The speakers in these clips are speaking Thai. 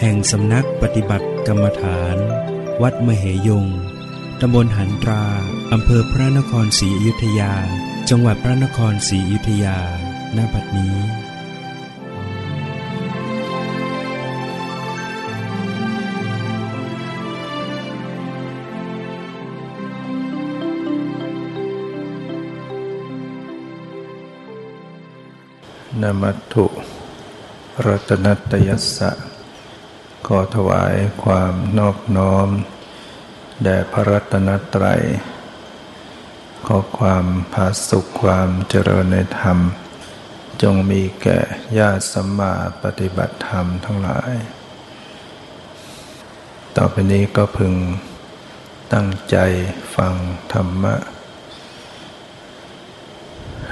แห่งสำนักปฏิบัติกรรมฐาน วัดมเหยง ตำบลหันตรา อำเภอพระนครศรีอยุธยา จังหวัดพระนครศรีอยุธยาณบัดนี้นมัตถุรัตนัตยสสะ ขอถวายความนอบน้อม แด่พระรัตนตรัย ขอความผาสุขความเจริญในธรรม จงมีแก่ญาติสัมมาปฏิบัติธรรมทั้งหลาย ต่อไปนี้ก็พึงตั้งใจฟังธรรมะ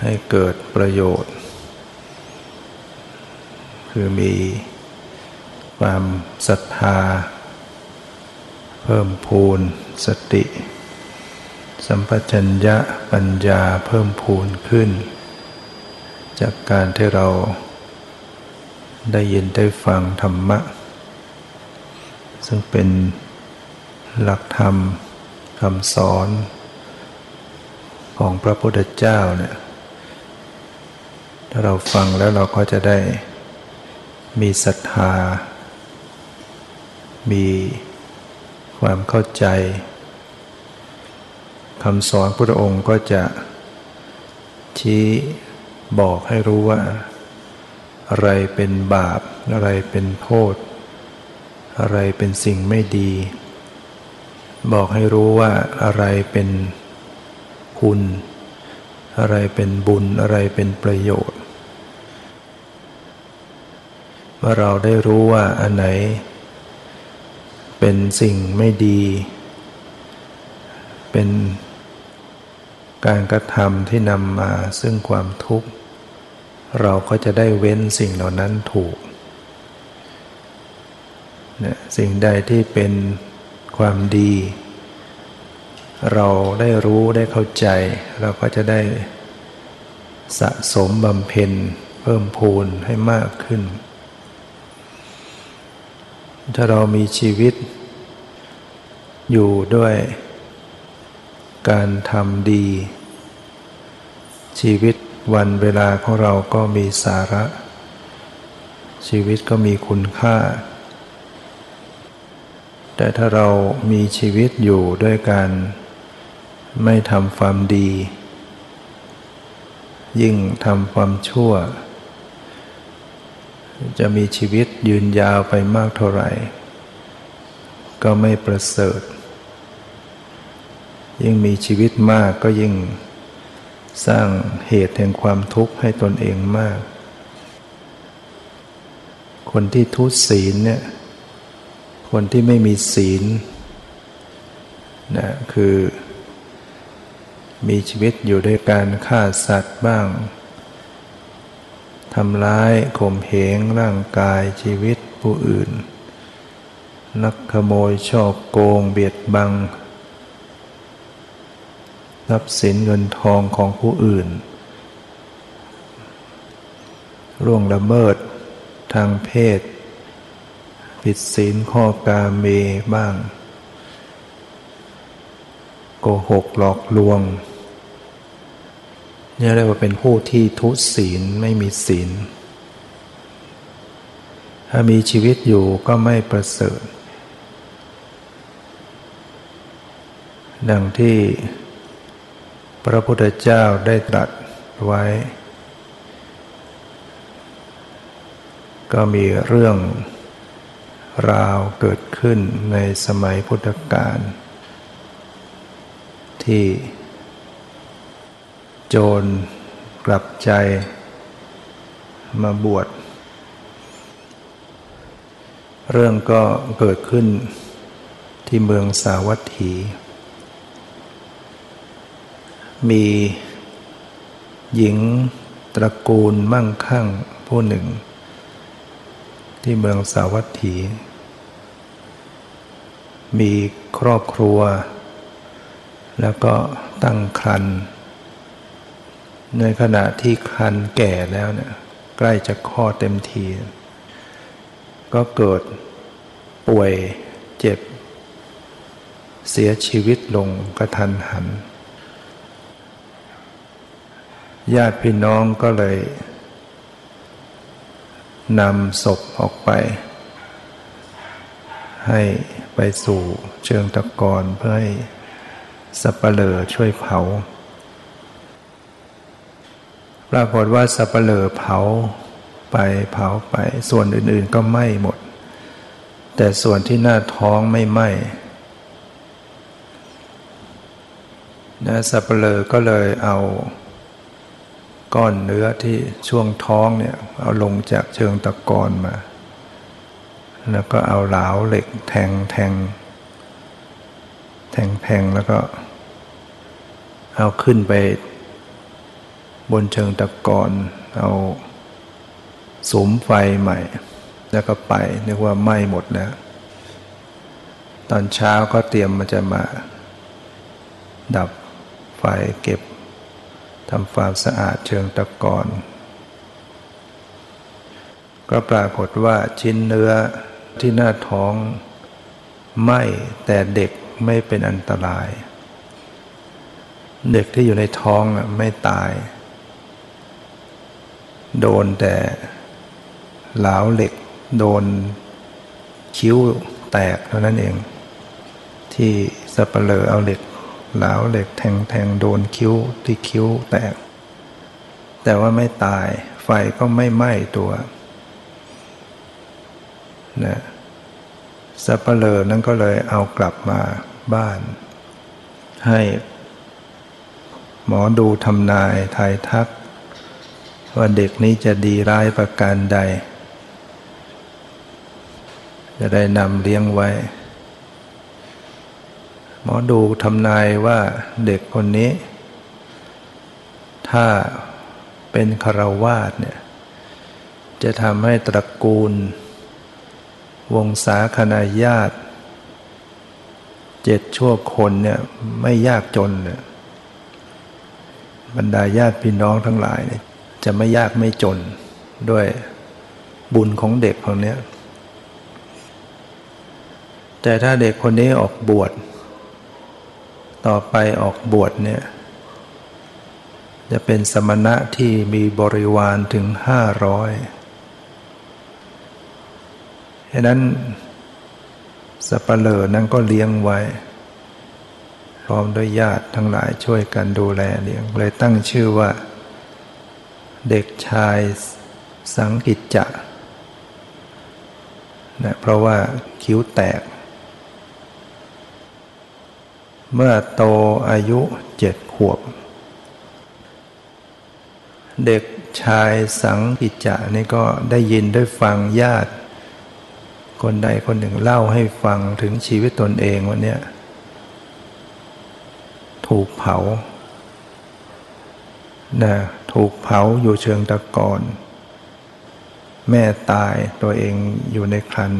ให้เกิดประโยชน์ คือมี ความศรัทธา เพิ่มพูนสติ สัมปชัญญะปัญญาเพิ่มพูนขึ้น จากการที่เราได้ยินได้ฟังธรรมะ ซึ่งเป็นหลักธรรมคำสอนของพระพุทธเจ้าเนี่ยถ้าเราฟังแล้วเราก็จะได้มีศรัทธา มีความเข้าใจคำสอนพระองค์ก็จะชี้บอกให้รู้ว่า อะไรเป็นบาป อะไรเป็นโทษ อะไรเป็นสิ่งไม่ดี บอกให้รู้ว่าอะไรเป็นคุณ อะไรเป็นบุญอะไรเป็นประโยชน์ เมื่อเราได้รู้ว่าอันไหน เป็นสิ่งไม่ดี เป็นการกระทำที่นำมาซึ่งความทุกข์ เราก็จะได้เว้นสิ่งเหล่านั้นถูกเนี่ยสิ่งใดที่เป็นความดี เราได้รู้ได้เข้าใจ เราก็จะได้สะสมบำเพ็ญเพิ่มพูนให้มากขึ้น ถ้าเรามีชีวิต อยู่ด้วยการทำดี ชีวิตวันเวลาของเราก็มีสาระ ชีวิตก็มีคุณค่า แต่ถ้าเรามีชีวิตอยู่ด้วยการไม่ทำความดี ยิ่งทำความชั่ว จะมีชีวิตยืนยาวไปมากเท่าไหร่ ก็ไม่ประเสริฐ ยิ่งมีชีวิตมากก็ยิ่งสร้างเหตุแห่งความทุกข์ให้ตนเองมาก คนที่ทุศีลเนี่ย คนที่ไม่มีศีลนะคือ มีชีวิตอยู่ด้วยการฆ่าสัตว์บ้าง ทำร้ายข่มเหงร่างกายชีวิตผู้อื่น นักขโมยชอบโกงเบียดบัง ทรัพย์สินเงินทองของผู้อื่นร่วงละเมิดทางเพศ ผิดศีลข้อกาเมบ้าง โกหกหลอกลวง นี่เรียกว่าเป็นผู้ที่ทุศีลไม่มีศีล ถ้ามีชีวิตอยู่ก็ไม่ประเสริฐ ดังที่พระพุทธเจ้าได้ตรัสไว้ ก็มีเรื่องราวเกิดขึ้นในสมัยพุทธกาลที่ โจรกลับใจมาบวช เรื่องก็เกิดขึ้นที่เมืองสาวัตถี มีหญิงตระกูลมั่งคั่งผู้หนึ่ง ที่เมืองสาวัตถี มีครอบครัว แล้วก็ตั้งครัน ในขณะที่คันแก่แล้วเนี่ยใกล้จะคลอดเต็มที ก็เกิดป่วยเจ็บ เสียชีวิตลงกระทันหัน ญาติพี่น้องก็เลยนำศพออกไป ให้ไปสู่เชิงตะกอนเพื่อให้สัปเหร่อช่วยเผา รากฏว่าสัปเหร่อเผาไปเผาไป ส่วนอื่นๆก็ไหม้หมด แต่ส่วนที่หน้าท้องไม่ไหม้นะสัปเหร่อก็เลยเอาก้อนเนื้อที่ช่วงท้องเนี่ย เอาลงจากเชิงตะกอนมา แล้วก็เอาเหลาเหล็กแทงแทง แทงแทงแล้วก็ เอาขึ้นไป บนเชิงตะกอนเอาสมไฟใหม่ แล้วก็ไปนึกว่าไหม้หมดแล้ว ตอนเช้าก็เตรียมมันจะมา ดับไฟเก็บทำความสะอาดเชิงตะกอนก็ปรากฏว่าชิ้นเนื้อที่หน้าท้องไหม้แต่เด็กไม่เป็นอันตราย เด็กที่อยู่ในท้องไม่ตาย โดนแต่หลาวเหล็ก โดนคิ้วแตกเท่านั้นเอง ที่สัปเหร่อเอาเหล็กหลาวเหล็กแทงแทงโดนคิ้วที่คิ้วแตก แต่ว่าไม่ตายไฟก็ไม่ไหม้ตัวนะสัปเหร่อนั้นก็เลยเอากลับมาบ้าน ให้หมอดูทำนายทายทัก ว่าเด็กนี้จะดีร้ายประการใด จะได้นำเลี้ยงไว้ หมอดูทำนายว่าเด็กคนนี้ ถ้าเป็นคารวาสเนี่ยจะทำให้ตระกูล วงศาคณาญาติเจ็ดชั่วคนเนี่ยไม่ยากจนเนี่ยบรรดาญาติพี่น้องทั้งหลายเนี่ย จะไม่ยากไม่จนด้วยบุญของเด็กคนนี้แต่ถ้าเด็กคนนี้ออกบวช ต่อไปออกบวชเนี่ย จะเป็นสมณะที่มีบริวารถึงห้าร้อยฉะนั้นสปเหร่อนั้นก็เลี้ยงไว้ พร้อมด้วยญาติทั้งหลายช่วยกันดูแลเลี้ยงเลยตั้งชื่อว่า เด็กชายสังกิจจะนะเพราะว่าคิ้วแตก เมื่อโตอายุเจ็ดขวบ เด็กชายสังกิจจะนี่ก็ได้ยินได้ฟังญาติ คนใดคนหนึ่งเล่าให้ฟังถึงชีวิตตนเองวันนี้ถูกเผา นะถูกเผาอยู่เชิงตะกอน แม่ตายตัวเองอยู่ในครัน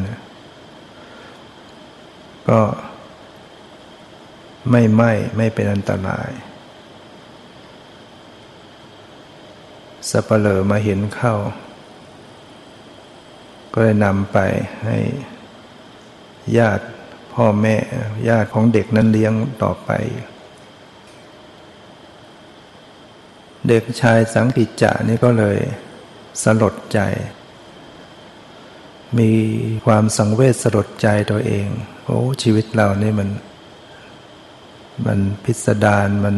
ก็ไม่ไหม้ไม่เป็นอันตรายสัปเหร่อมาเห็นเข้า ก็เลยนำไปให้ญาติพ่อแม่ญาติของเด็กนั้นเลี้ยงต่อไป เด็กชายสังกิจจะนี่ก็เลยสลดใจ มีความสังเวชสลดใจตัวเอง โอ้ชีวิตเรานี่มัน มันพิสดารมัน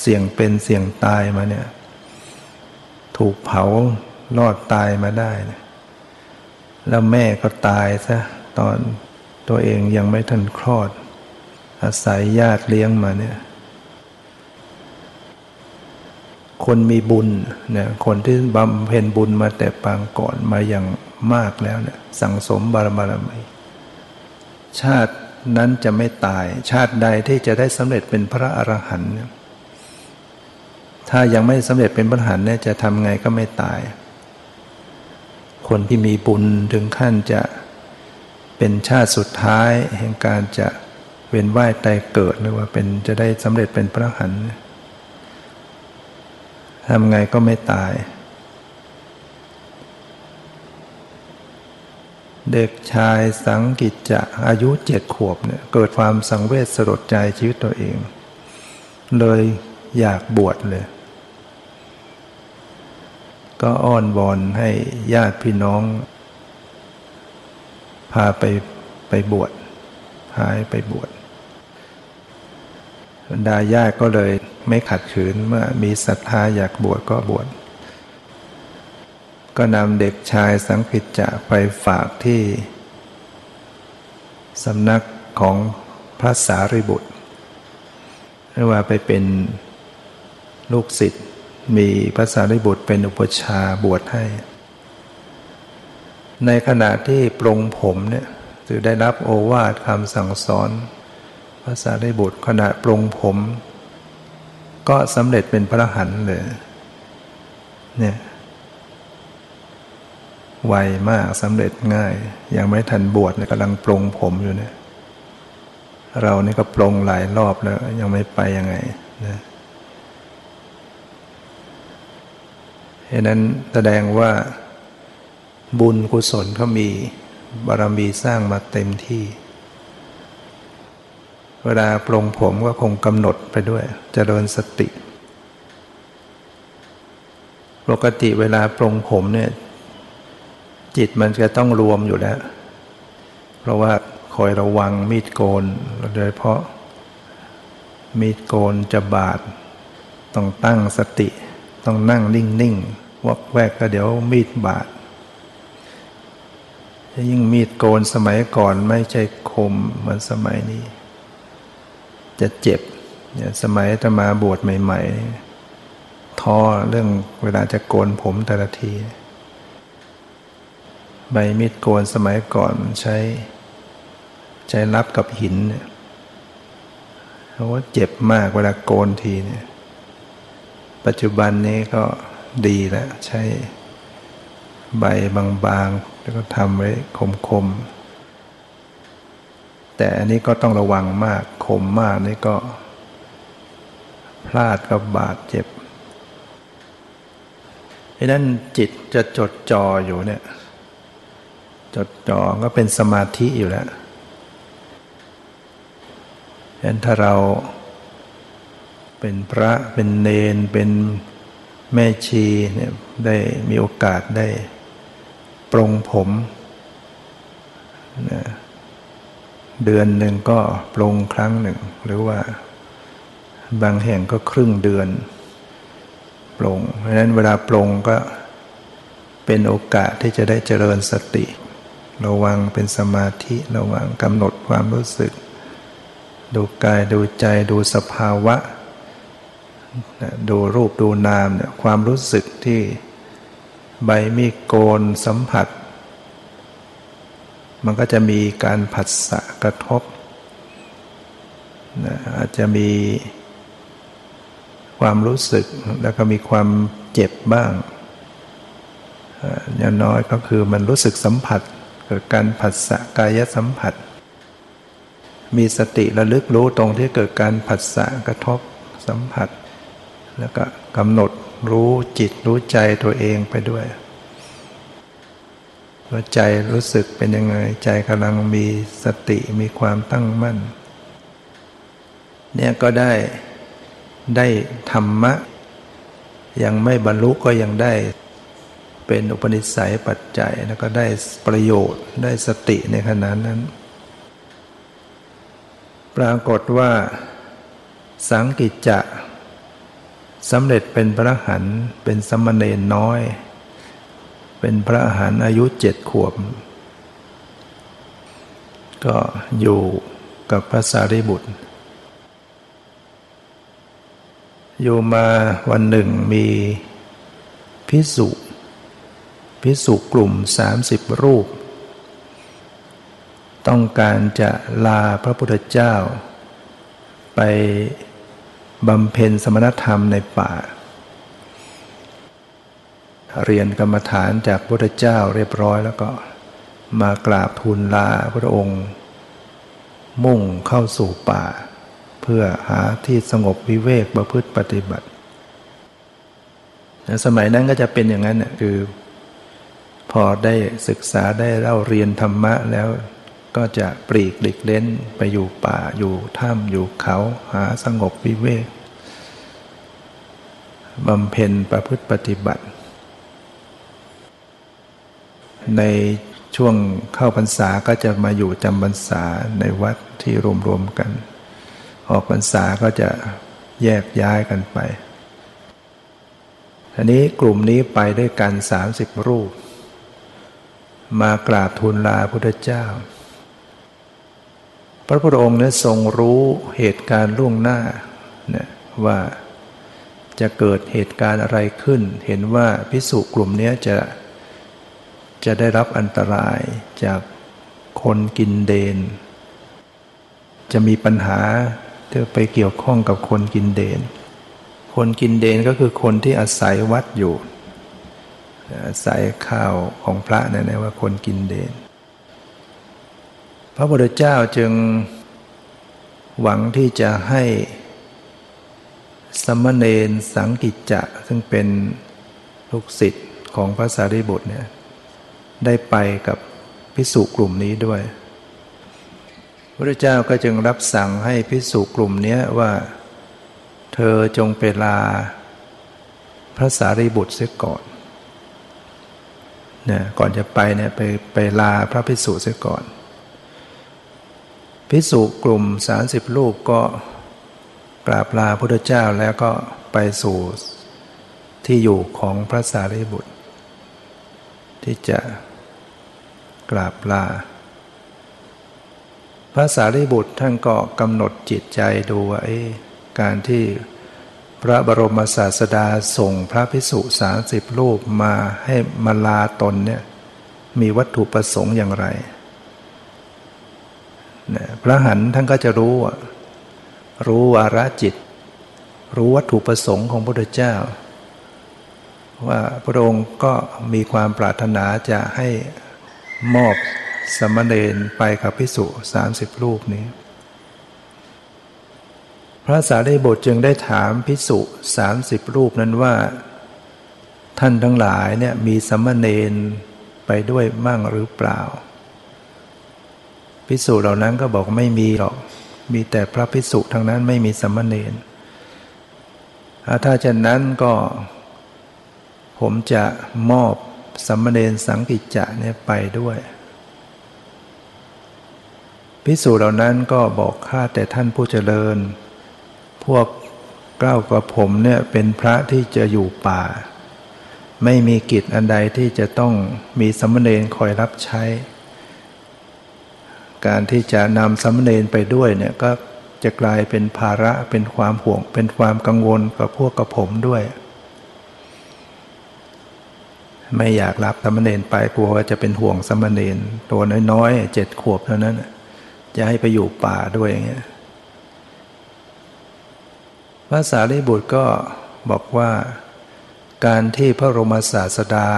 เสี่ยงเป็นเสี่ยงตายมาเนี่ย ถูกเผารอดตายมาได้แล้วแม่ก็ตายซะตอนตัวเองยังไม่ทันคลอด อาศัยญาติเลี้ยงมาเนี่ย คนมีบุญเนี่ยคนที่บำเพ็ญบุญมาแต่ปางก่อนมาอย่างมากแล้วเนี่ยสั่งสมบารมารมี ชาตินั้นจะไม่ตาย ชาติใดที่จะได้สำเร็จเป็นพระอรหันต์ถ้ายังไม่สำเร็จเป็นพระอรหันต์เนี่ยจะทำไงก็ไม่ตาย คนที่มีบุญถึงขั้นจะเป็นชาติสุดท้ายแห่งการจะเวียนว่ายตายเกิดหรือว่าเป็นจะได้สำเร็จเป็นพระอรหันต์ ทำไงก็ไม่ตาย เด็กชายสังกิจจะอายุเจ็ดขวบเนี่ยเกิดความสังเวชสลดใจชีวิตตัวเอง เลยอยากบวชเลย ก็อ้อนวอนให้ญาติพี่น้อง พาไปไปบวชพาไปบวช บรรดาญาติก็เลยไม่ขัดขืนเมื่อมีศรัทธาอยากบวชก็บวชก็นำเด็กชายสังคิจจะไปฝากที่สำนักของพระสารีบุตรเรียกว่าไปเป็นลูกศิษย์มีพระสารีบุตรเป็นอุปชาบวชให้ ในขณะที่ปรงผมเนี่ยถือได้รับโอวาทคำสั่งสอน ระสารีบุตรขณะปรงผม ก็สำเร็จเป็นพระหันเลยเนี่ยไวมากสำเร็จง่าย ยังไม่ทันบวชกำลังปรงผมอยู่เนี่ยเรานี่ก็ปรงหลายรอบแล้ว ยังไม่ไปยังไงนะเหตุนั้นแสดงว่าบุญกุศลเขามีบารมีสร้างมาเต็มที่ เวลาปรงผมก็คงกำหนดไปด้วยจเจริญสติ ปกติเวลาปรงผมเนี่ยจิตมันจะต้องรวมอยู่แล้ว เพราะว่าคอยระวังมีดโกนโดยเพราะมีดโกนจะบาด ต้องตั้งสติ ต้องนั่งนิ่งๆวักแวกก็เดี๋ยวมีดบาดยิ่งมีดโกนสมัยก่อนไม่ใช่คมเหมือนสมัยนี้ จะเจ็บเนี่ยสมัยจะมาบวชใหม่ๆท้อเรื่องเวลาจะโกนผมแต่ละที ใบมีดโกนสมัยก่อนใช้ ใช้รับกับหินเนี่ยเพราะว่าเจ็บมากเวลาโกนทีเนี่ย ปัจจุบันนี้ก็ดีแล้วใช้ใบบางๆ แล้วก็ทำไว้คมๆ แต่อันนี้ก็ต้องระวังมากคมมากนี่ก็ พลาดกับบาดเจ็บเพราะนั้นจิตจะจดจ่ออยู่เนี่ย จดจ่อก็เป็นสมาธิอยู่แล้วฉะนั้นถ้าเราเป็นพระเป็นเนนเป็นแม่ชีเนี่ยได้มีโอกาสได้ปรงผมนะ เดือนหนึ่งก็ปรงครั้งหนึ่ง หรือว่าบางแห่งก็ครึ่งเดือนปรงเพราะฉะนั้นเวลาปรงก็เป็นโอกาสที่จะได้เจริญสติ ระวังเป็นสมาธิระวังกำหนดความรู้สึก ดูกายดูใจดูสภาวะ ดูรูปดูนามเนี่ยความรู้สึกที่ใบมีโกนสัมผัส มันก็จะมีการผัสสะกระทบนะอาจจะมีความรู้สึกแล้วก็มีความเจ็บบ้างอย่างน้อยก็คือมันรู้สึกสัมผัสเกิดการผัสสะกายสัมผัส มีสติระลึกรู้ตรงที่เกิดการผัสสะกระทบสัมผัส แล้วก็กำหนดรู้จิตรู้ใจตัวเองไปด้วย ว่าใจรู้สึกเป็นยังไง ใจกำลังมีสติมีความตั้งมั่น เนี่ยก็ได้ได้ธรรมะ ยังไม่บรรลุก็ยังได้เป็นอุปนิสัยปัจจัยแล้วก็ได้ประโยชน์ได้สติในขณะนั้น ปรากฏว่า สังกิจจะสำเร็จเป็นพระหันเป็นสมณเณรน้อย เป็นพระอาหารอายุเจ็ดขวบ ก็อยู่กับพระสารีบุตร อยู่มาวันหนึ่งมีพิสุพิสุกลุ่มสามสิบรูป ต้องการจะลาพระพุทธเจ้า ไปบำเพ็ญสมณธรรมในป่า เรียนกรรมฐานจากพระพุทธเจ้าเรียบร้อยแล้วก็มากราบทูลลาพระองค์ มุ่งเข้าสู่ป่า เพื่อหาที่สงบวิเวกประพฤติปฏิบัติสมัยนั้นก็จะเป็นอย่างนั้นน่คือ พอได้ศึกษาได้เล่าเรียนธรรมะแล้วก็จะปลีกหลีกเล้นไปอยู่ป่าอยู่ถ้ำอยู่เขาหาสงบวิเวกบำเพ็ญประพฤติปฏิบัติ ในช่วงเข้าพรรษาก็จะมาอยู่จำพรรษาในวัดที่รวมๆกัน ออกพรรษาก็จะแยกย้ายกันไปอันนี้กลุ่มนี้ไปด้วยกันสามสิบรูป มากราบทูลลาพุทธเจ้า พระพุทธองค์เนี่ยทรงรู้เหตุการณ์ล่วงหน้าเนี่ยว่าจะเกิดเหตุการณ์อะไรขึ้น เห็นว่าพิสุกลุ่มนี้จะ จะได้รับอันตรายจากคนกินเดน จะมีปัญหาที่ไปเกี่ยวข้องกับคนกินเดน คนกินเดนก็คือคนที่อาศัยวัดอยู่ อาศัยข้าวของพระเนี่ยนะว่าคนกินเดน พระพุทธเจ้าจึงหวังที่จะให้สมณเณรสังกิจจะ ซึ่งเป็นลูกศิษย์ของพระสารีบุตรเนี่ย ได้ไปกับพิสุกลุ่มนี้ด้วย พระเจ้าก็จึงรับสั่งให้พิสุกลุ่มนี้ว่า เธอจงไปลา พระสารีบุตรเสียก่อนเนี่ยก่อนจะไปเนี่ยไปไปลาพระพิสุเสียก่อน พิสุกลุ่มสาสิบลูกก็กราบลาพุทธเจ้าแล้วก็ไปสู่ที่อยู่ของพระสารีบุตร ที่จะกราบลา พระสารีบุตรท่านก็กำหนดจิตใจดูว่าเอ๊การที่พระบรมศาสดาส่งพระพิสุสาสิบรูปมาให้มาลาตนเนี่ยมีวัตถุประสงค์อย่างไร พระหันท่านก็จะรู้ รู้วาระจิต รู้วัตถุประสงค์ของพระพุทธเจ้า ว่าพระองค์ก็มีความปรารถนาจะให้มอบสมณเณรไปกับพิสุสามสิบรูปนี้ พระสารีบุตรจึงได้ถามพิสุสามสิบรูปนั้นว่า ท่านทั้งหลายเนี่ยมีสมณเณรไปด้วยมั่งหรือเปล่า พิสุเหล่านั้นก็บอกไม่มีหรอก มีแต่พระพิสุทั้งนั้นไม่มีสมณเณรถ้าเช่นนั้นก็ ผมจะมอบสัมณเณสังกิจจะเนี่ยไปด้วยพิสูจน์เหล่านั้นก็บอกข้าแต่ท่านผู้เจริญ พวกเก้ากับผมเนี่ยเป็นพระที่จะอยู่ป่า ไม่มีกิจอันใดที่จะต้องมีสมณเณรคอยรับใช้ การที่จะนำสมณเณรไปด้วยเนี่ยก็จะกลายเป็นภาระเป็นความห่วง เป็นความกังวลกับพวกกับผมด้วย ไม่อยากรับสมณเณรไปกลัวว่าจะเป็นห่วงสมณเณรตัวน้อยๆเจ็ดขวบเท่านั้นจะให้ไปอยู่ป่าด้วยอย่างเงี้ยพระสารีบุตรก็บอกว่า การที่พระรมศาสดา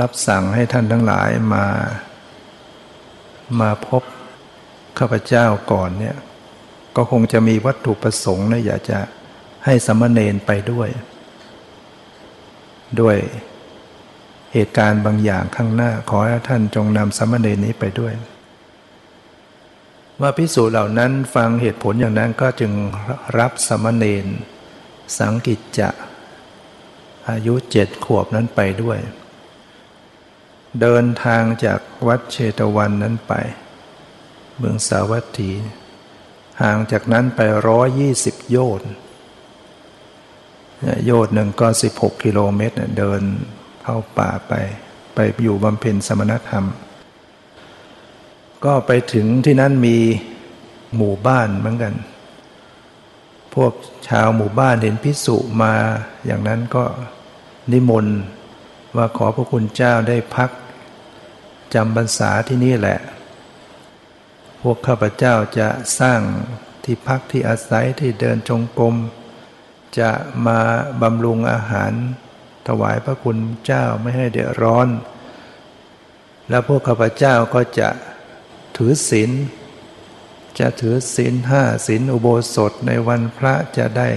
รับสั่งให้ท่านทั้งหลายมา มาพบข้าพเจ้าก่อนเนี่ยก็คงจะมีวัตถุประสงค์นะอยากจะให้สมณเณรไปด้วย ด้วย เหตุการณ์บางอย่างข้างหน้า ขอให้ท่านจงนำสมณเณรนี้ไปด้วย ว่าพิสูจน์เหล่านั้นฟังเหตุผลอย่างนั้นก็จึงรับสมณเณรสังกิจจะ อายุเจ็ดขวบนั้นไปด้วย เดินทางจากวัดเชตวันนั้นไป เมืองสาวัตถี ห่างจากนั้นไปร้อยยี่สิบโยชน์โยชน์หนึ่งก็สิบหกกิโลเมตรเดิน เข้าป่าไป ไปอยู่บำเพ็ญสมณธรรม ก็ไปถึงที่นั่นมีหมู่บ้านเหมือนกัน พวกชาวหมู่บ้านเห็นพิสุมาอย่างนั้นก็นิมนต์ว่าขอพระคุณเจ้าได้พักจำพรรษาที่นี่แหละ พวกข้าพเจ้าจะสร้างที่พักที่อาศัยที่เดินจงกรมจะมาบำรุงอาหาร ถวายพระคุณเจ้าไม่ให้เดือดร้อน แล้วพวกข้าพเจ้าก็จะถือศีลจะถือศีลห้าศีลอุโบสถในวันพระจะได้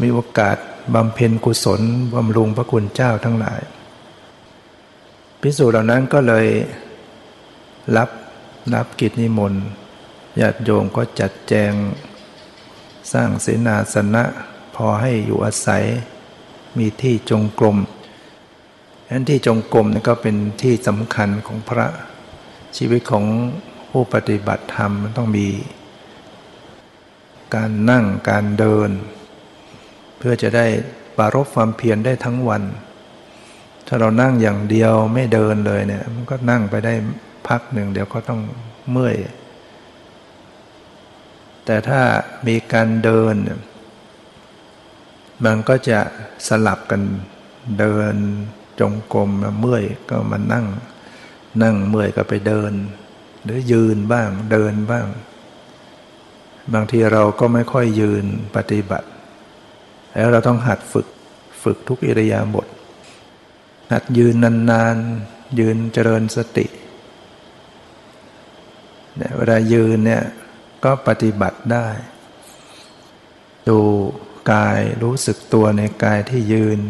มีโอกาสบำเพ็ญกุศลบำรุงพระคุณเจ้าทั้งหลาย พิสูจน์เหล่านั้นก็เลยรับรับกิจนิมนต์ญาติโยมก็จัดแจง สร้างเสนาสนะ พอให้อยู่อาศัย มีที่จงกรมนั้นที่จงกรมนี่ก็เป็นที่สำคัญของพระชีวิตของผู้ปฏิบัติธรรมมันต้องมี การนั่งการเดิน เพื่อจะได้ปารบความเพียรได้ทั้งวัน ถ้าเรานั่งอย่างเดียวไม่เดินเลยเนี่ย มันก็นั่งไปได้พักหนึ่งเดี๋ยวก็ต้องเมื่อยแต่ถ้ามีการเดิน มันก็จะสลับกันเดินจงกรมเมื่อยก็มานั่ง นั่งเมื่อยก็ไปเดิน หรือยืนบ้างเดินบ้าง บางทีเราก็ไม่ค่อยยืนปฏิบัติ แล้วเราต้องหัดฝึกฝึกทุกอิริยาบถหัดยืนนานๆ ยืนเจริญสติเนี่ยเวลายืนเนี่ยก็ปฏิบัติได้ ดู กายรู้สึกตัวในกายที่ยืน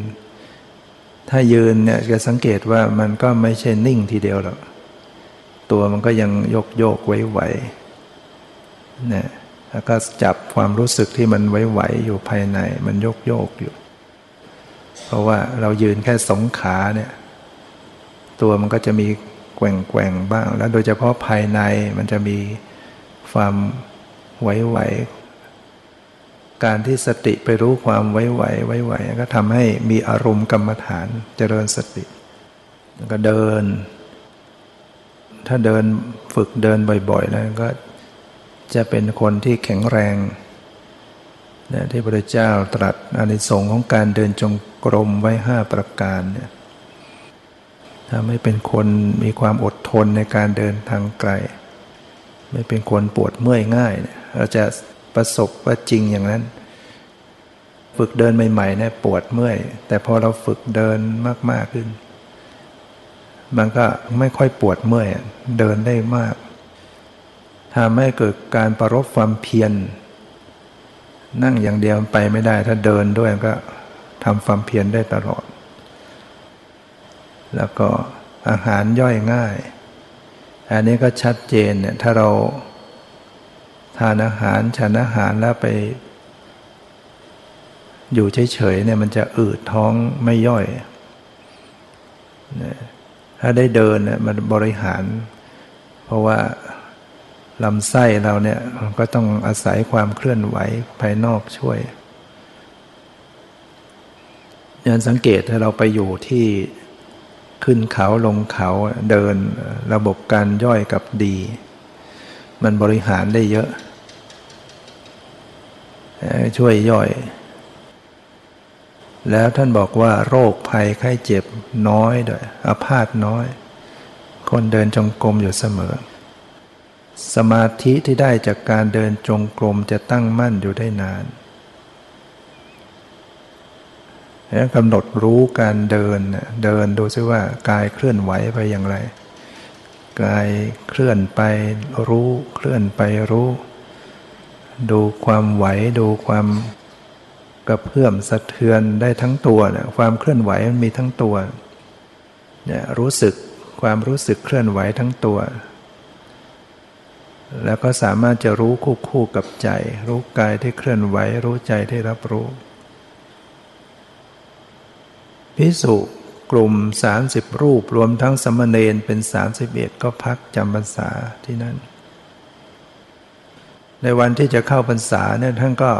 ถ้ายืนเนี่ยจะสังเกตว่ามันก็ไม่ใช่นิ่งทีเดียวหรอกตัวมันก็ยังโยกโยกไว้ไหวนะแล้วก็จับความรู้สึกที่มันไว้ไหวอยู่ภายใน มันโยกโยกอยู่ เพราะว่าเรายืนแค่สองขาเนี่ยตัวมันก็จะมีแกว่งแกว่งบ้าง แล้วโดยเฉพาะภายในมันจะมีความไหวไหว การที่สติไปรู้ความไว้ไหวไว้ไหวก็ทำให้มีอารมณ์กรรมฐานเจริญสติแล้วก็เดิน ถ้าเดินฝึกเดินบ่อยๆนะก็จะเป็นคนที่แข็งแรงนะที่พระเจ้าตรัสอานิสงส์ของการเดินจงกรมไว้ห้าประการเนี่ยถ้าไม่เป็นคนมีความอดทนในการเดินทางไกล ไม่เป็นคนปวดเมื่อยง่าย เราจะ ประสบว่าจริงอย่างนั้น ฝึกเดินใหม่ๆเนี่ยปวดเมื่อย แต่พอเราฝึกเดินมากๆขึ้น มันก็ไม่ค่อยปวดเมื่อยเดินได้มากทำให้เกิดการประรบความเพียรนั่งอย่างเดียวไปไม่ได้ ถ้าเดินด้วยก็ทำความเพียรได้ตลอด แล้วก็อาหารย่อยง่าย อันนี้ก็ชัดเจนเนี่ยถ้าเรา ทานอาหารฉันอาหารแล้วไป อยู่เฉยๆเนี่ยมันจะอืดท้องไม่ย่อยเนี่ยถ้าได้เดินเนี่ยมันบริหาร เพราะว่าลำไส้เราเนี่ยก็ต้องอาศัยความเคลื่อนไหวภายนอกช่วยยันสังเกตถ้าเราไปอยู่ที่ขึ้นเขาลงเขาเดินระบบการย่อยกับดี มันบริหารได้เยอะ ช่วยย่อย แล้วท่านบอกว่าโรคภัยไข้เจ็บน้อยด้วยอาพาธน้อย คนเดินจงกรมอยู่เสมอ สมาธิที่ได้จากการเดินจงกรมจะตั้งมั่นอยู่ได้นานแล้วกำหนดรู้การเดินเดินดูซิว่ากายเคลื่อนไหวไปอย่างไร กายเคลื่อนไปรู้เคลื่อนไปรู้ ดูความไหวดูความกระเพื่อมสะเทือนได้ทั้งตัวเนี่ยความเคลื่อนไหวมันมีทั้งตัวเนี่ยรู้สึกความรู้สึกเคลื่อนไหวทั้งตัว แล้วก็สามารถจะรู้คู่คู่กับใจ รู้กายที่เคลื่อนไหว รู้ใจที่รับรู้พิสุกลุ่ม 30 รูปรวมทั้งสมณเณรเป็น 31 ก็พักจำพรรษาที่นั่น ในวันที่จะเข้าพรรษาเนี่ยท่านก็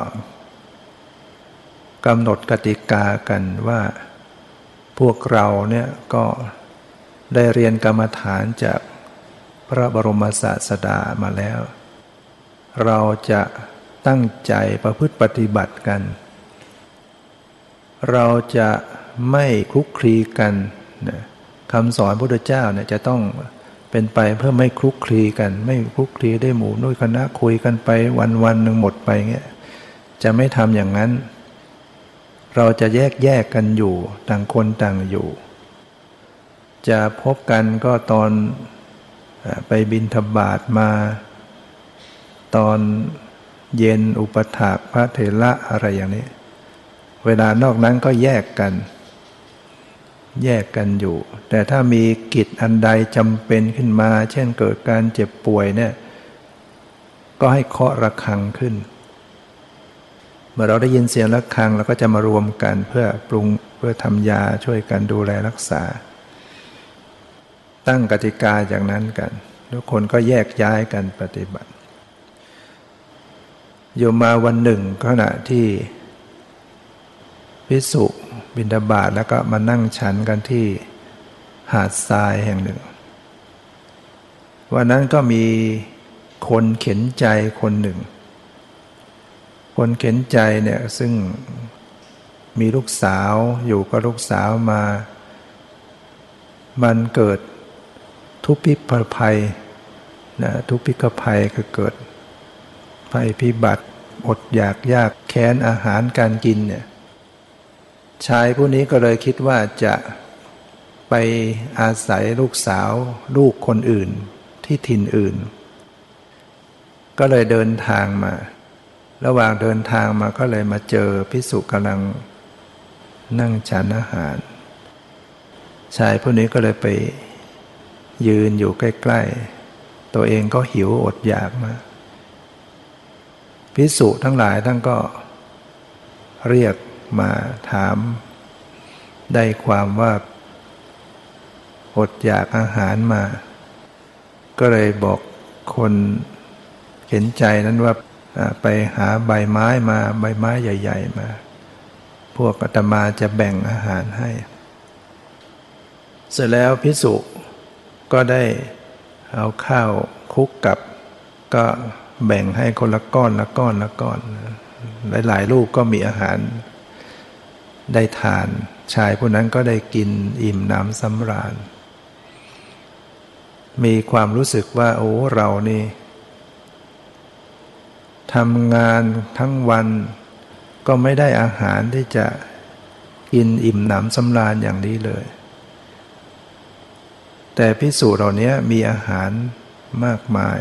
กำหนดกติกากันว่าพวกเราเนี่ยก็ได้เรียนกรรมฐานจากพระบรมศาสดามาแล้ว เราจะตั้งใจประพฤติปฏิบัติกัน เราจะไม่คลุกคลีกันนะคำสอนพระพุทธเจ้าเนี่ยจะต้อง เป็นไปเพื่อไม่คลุกคลีกัน ไม่คลุกคลีได้หมู่ด้วยคณะคุยกันไปวันวันหนึ่งหมดไปเงี้ยจะไม่ทำอย่างนั้น เราจะแยกแยกกันอยู่ ต่างคนต่างอยู่ จะพบกันก็ตอนไปบินธบาตมา ตอนเย็นอุปถากพระเถระอะไรอย่างนี้ เวลานอกนั้นก็แยกกัน แยกกันอยู่ แต่ถ้ามีกิจอันใดจำเป็นขึ้นมา เช่นเกิดการเจ็บป่วยเนี่ย ก็ให้เคาะระฆังขึ้น เมื่อเราได้ยินเสียงระฆังเราก็จะมารวมกันเพื่อปรุงเพื่อทำยาช่วยกันดูแลรักษา ตั้งกติกาอย่างนั้นกันทุกคนก็แยกย้ายกันปฏิบัติอยู่มาวันหนึ่งขณะที่ พิสุบินดาบาตแล้วก็มานั่งฉันกันที่หาดทรายแห่งหนึ่ง วันนั้นก็มีคนเข็นใจคนหนึ่ง คนเข็นใจเนี่ยซึ่งมีลูกสาวอยู่กับลูกสาวมา มันเกิดทุพพิกภัยนะทุพพิกภัยคือเกิดภัยพิบัติอดอยากยากแค้นอาหารการกินเนี่ย ชายผู้นี้ก็เลยคิดว่าจะไปอาศัยลูกสาวลูกคนอื่นที่ถิ่นอื่น ก็เลยเดินทางมา ระหว่างเดินทางมาก็เลยมาเจอพิสุกำลังนั่งฉันอาหาร ชายผู้นี้ก็เลยไปยืนอยู่ใกล้ ๆ ตัวเองก็หิวอดอยากมาพิสุทั้งหลายทั้งก็เรียก มาถาม ได้ความว่าอดอยากอาหารมา ก็เลยบอกคนเห็นใจนั้นว่าไปหาใบไม้มาใบไม้ใหญ่ ๆ มา พวกอาตมาจะแบ่งอาหารให้ เสร็จแล้วพิสุก็ได้เอาข้าวคุกกับ ก็แบ่งให้คนละก้อนละก้อนละก้อน หลายๆลูกก็มีอาหาร ได้ทาน ชายผู้นั้นก็ได้กินอิ่มน้ำสำราญ มีความรู้สึกว่าโอ้เรานี่ทำงานทั้งวันก็ไม่ได้อาหารที่จะกินอิ่มหนำสำราญอย่างนี้เลย แต่พิสูจน์เหล่านี้มีอาหารมากมาย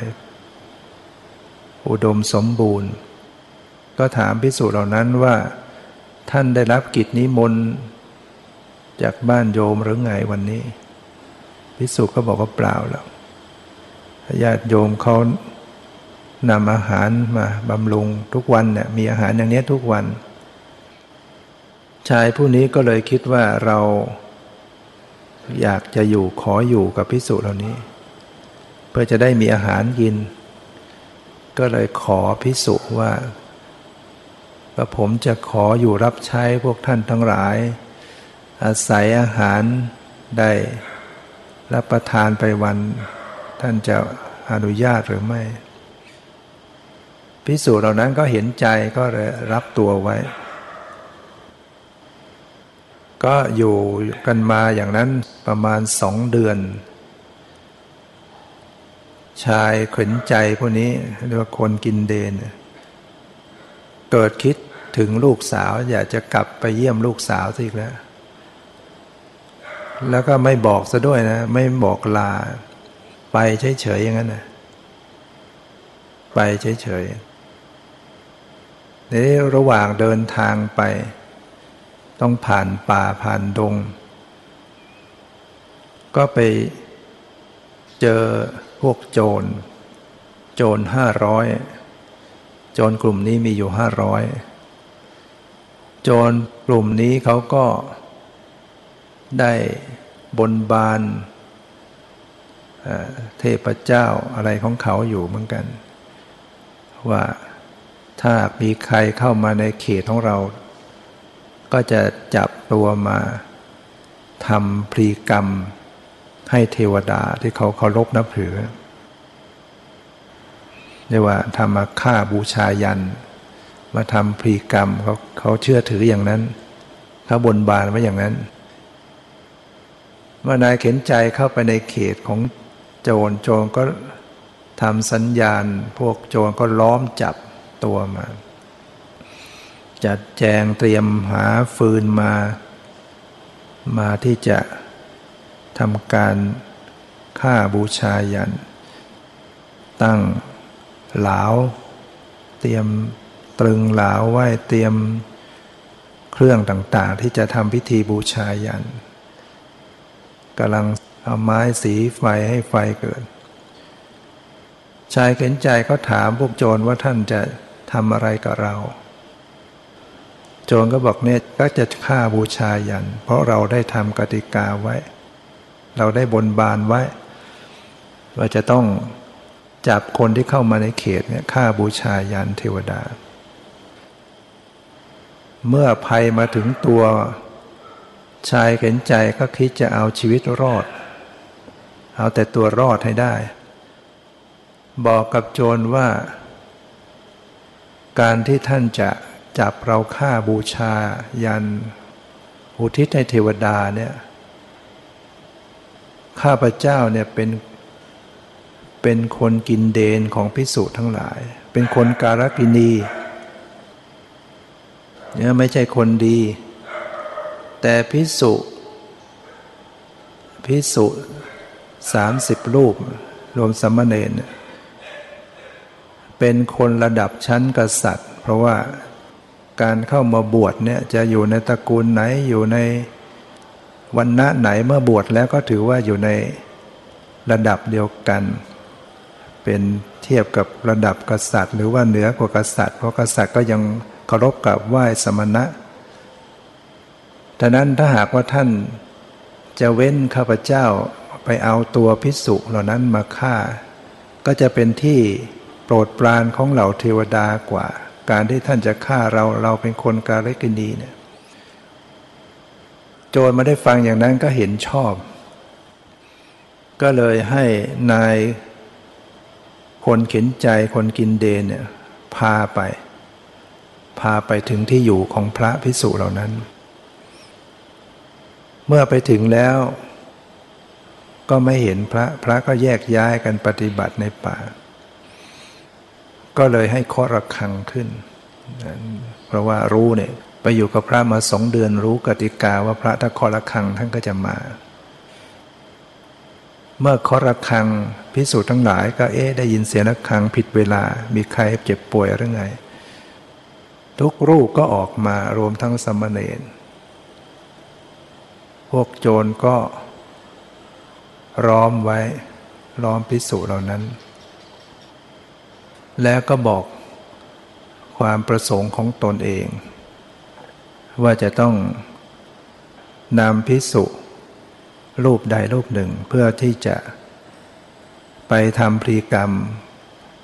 อุดมสมบูรณ์ ก็ถามพิสูจน์เหล่านั้นว่า ท่านได้รับกิจนิมนต์จากบ้านโยมหรือไงวันนี้พิสุก็บอกว่าเปล่าแล้วญาติโยมเขานำอาหารมาบำรุงทุกวันเนี่ยมีอาหารอย่างนี้ทุกวัน ชายผู้นี้ก็เลยคิดว่าเราอยากจะอยู่ขออยู่กับพิสุเหล่านี้ เพื่อจะได้มีอาหารกิน ก็เลยขอพิสุว่า ว่าผมจะขออยู่รับใช้พวกท่านทั้งหลาย อาศัยอาหารได้รับประทานไปวัน ท่านจะอนุญาตหรือไม่พิสูจน์เหล่านั้นก็เห็นใจก็เลยรับตัวไว้ ก็อยู่กันมาอย่างนั้นประมาณสองเดือน ชายขืนใจพวกนี้เรียกว่าคนกินเดน เกิดคิด ถึงลูกสาว อยากจะกลับไปเยี่ยมลูกสาวสิแล้ว แล้วก็ไม่บอกซะด้วยนะ ไม่บอกลา ไปเฉยๆอย่างนั้นนะไปเฉยๆในระหว่างเดินทางไป ต้องผ่านป่าผ่านดง ก็ไปเจอพวกโจร โจรห้าร้อยโจรกลุ่มนี้มีอยู่ห้าร้อย จรกลุ่มนี้เขาก็ได้บนบานเทพเจ้าอะไรของเขาอยู่เหมือนกัน ว่าถ้ามีใครเข้ามาในเขตของเรา ก็จะจับตัวมาทำพรีกรรมให้เทวดาที่เขาเคารพนับถือเรียกว่าทำมาฆ่าบูชายัน มาทำพรีกรรมเขาเขาเชื่อถืออย่างนั้น เขาบนบานไว้อย่างนั้น เมื่อนายเข็นใจเข้าไปในเขตของโจรโจรก็ทำสัญญาณ พวกโจรก็ล้อมจับตัวมา จัดแจงเตรียมหาฟืนมา มาที่จะทำการฆ่าบูชายัน ตั้งเหลาเตรียม ตรึงเหลาไว้เตรียมเครื่องต่างๆ ที่จะทำพิธีบูชายันกำลังเอาไม้สีไฟให้ไฟเกิด ชายเข็นใจก็ถามพวกโจรว่าท่านจะทำอะไรกับเรา โจรก็บอกเนี่ยก็จะฆ่าบูชายัน เพราะเราได้ทำกติกาไว้ เราได้บนบานไว้ ว่าจะต้องจับคนที่เข้ามาในเขตเนี่ยฆ่าบูชายันเทวดา เมื่อภัยมาถึงตัว ชายเข็นใจก็คิดจะเอาชีวิตรอด เอาแต่ตัวรอดให้ได้ บอกกับโจรว่า การที่ท่านจะจับเราฆ่าบูชายันอุทิศให้เทวดาเนี่ยข้าพเจ้าเนี่ยเป็นเป็นคนกินเดนของพิสุทั้งหลาย เป็นคนการกินี เนี่ยไม่ใช่คนดี แต่พิสุพิสุสามสิบรูป รวมสมณเณรเป็นคนระดับชั้นกษัตริย์ เพราะว่าการเข้ามาบวชเนี่ยจะอยู่ในตระกูลไหนอยู่ในวันณะไหนเมื่อบวชแล้วก็ถือว่าอยู่ในระดับเดียวกัน เป็นเทียบกับระดับกษัตริย์ หรือว่าเหนือกว่ากษัตริย์ เพราะกษัตริย์ก็ยัง เคารพกับไหว้สมณะดังนั้นถ้าหากว่าท่านจะเว้นข้าพเจ้าไปเอาตัวพิสุเหล่านั้นมาฆ่า ก็จะเป็นที่โปรดปรานของเหล่าเทวดากว่า การที่ท่านจะฆ่าเราเราเป็นคนกาลกินีเนี่ยโจรมาได้ฟังอย่างนั้นก็เห็นชอบ ก็เลยให้นายคนเข็นใจคนกินเดนเนี่ยพาไป พาไปถึงที่อยู่ของพระพิสุเหล่านั้น เมื่อไปถึงแล้ว ก็ไม่เห็นพระพระก็แยกย้ายกันปฏิบัติในป่า ก็เลยให้เคาะระฆังขึ้น เพราะว่ารู้เนี่ยไปอยู่กับพระมาสองเดือนรู้กติกาว่าพระถ้าเคาะระฆังท่านก็จะมา เมื่อเคาะระฆังพิสูจน์ทั้งหลายก็เอ๊ได้ยินเสียงระฆังผิดเวลา มีใครเจ็บป่วยหรือไง ทุกรูปก็ออกมารวมทั้งสมณเณรพวกโจรก็ล้อมไว้ล้อมพิสุเหล่านั้น แล้วก็บอกความประสงค์ของตนเอง ว่าจะต้องนำพิสุรูปใดรูปหนึ่งเพื่อที่จะไปทำพรีกรรม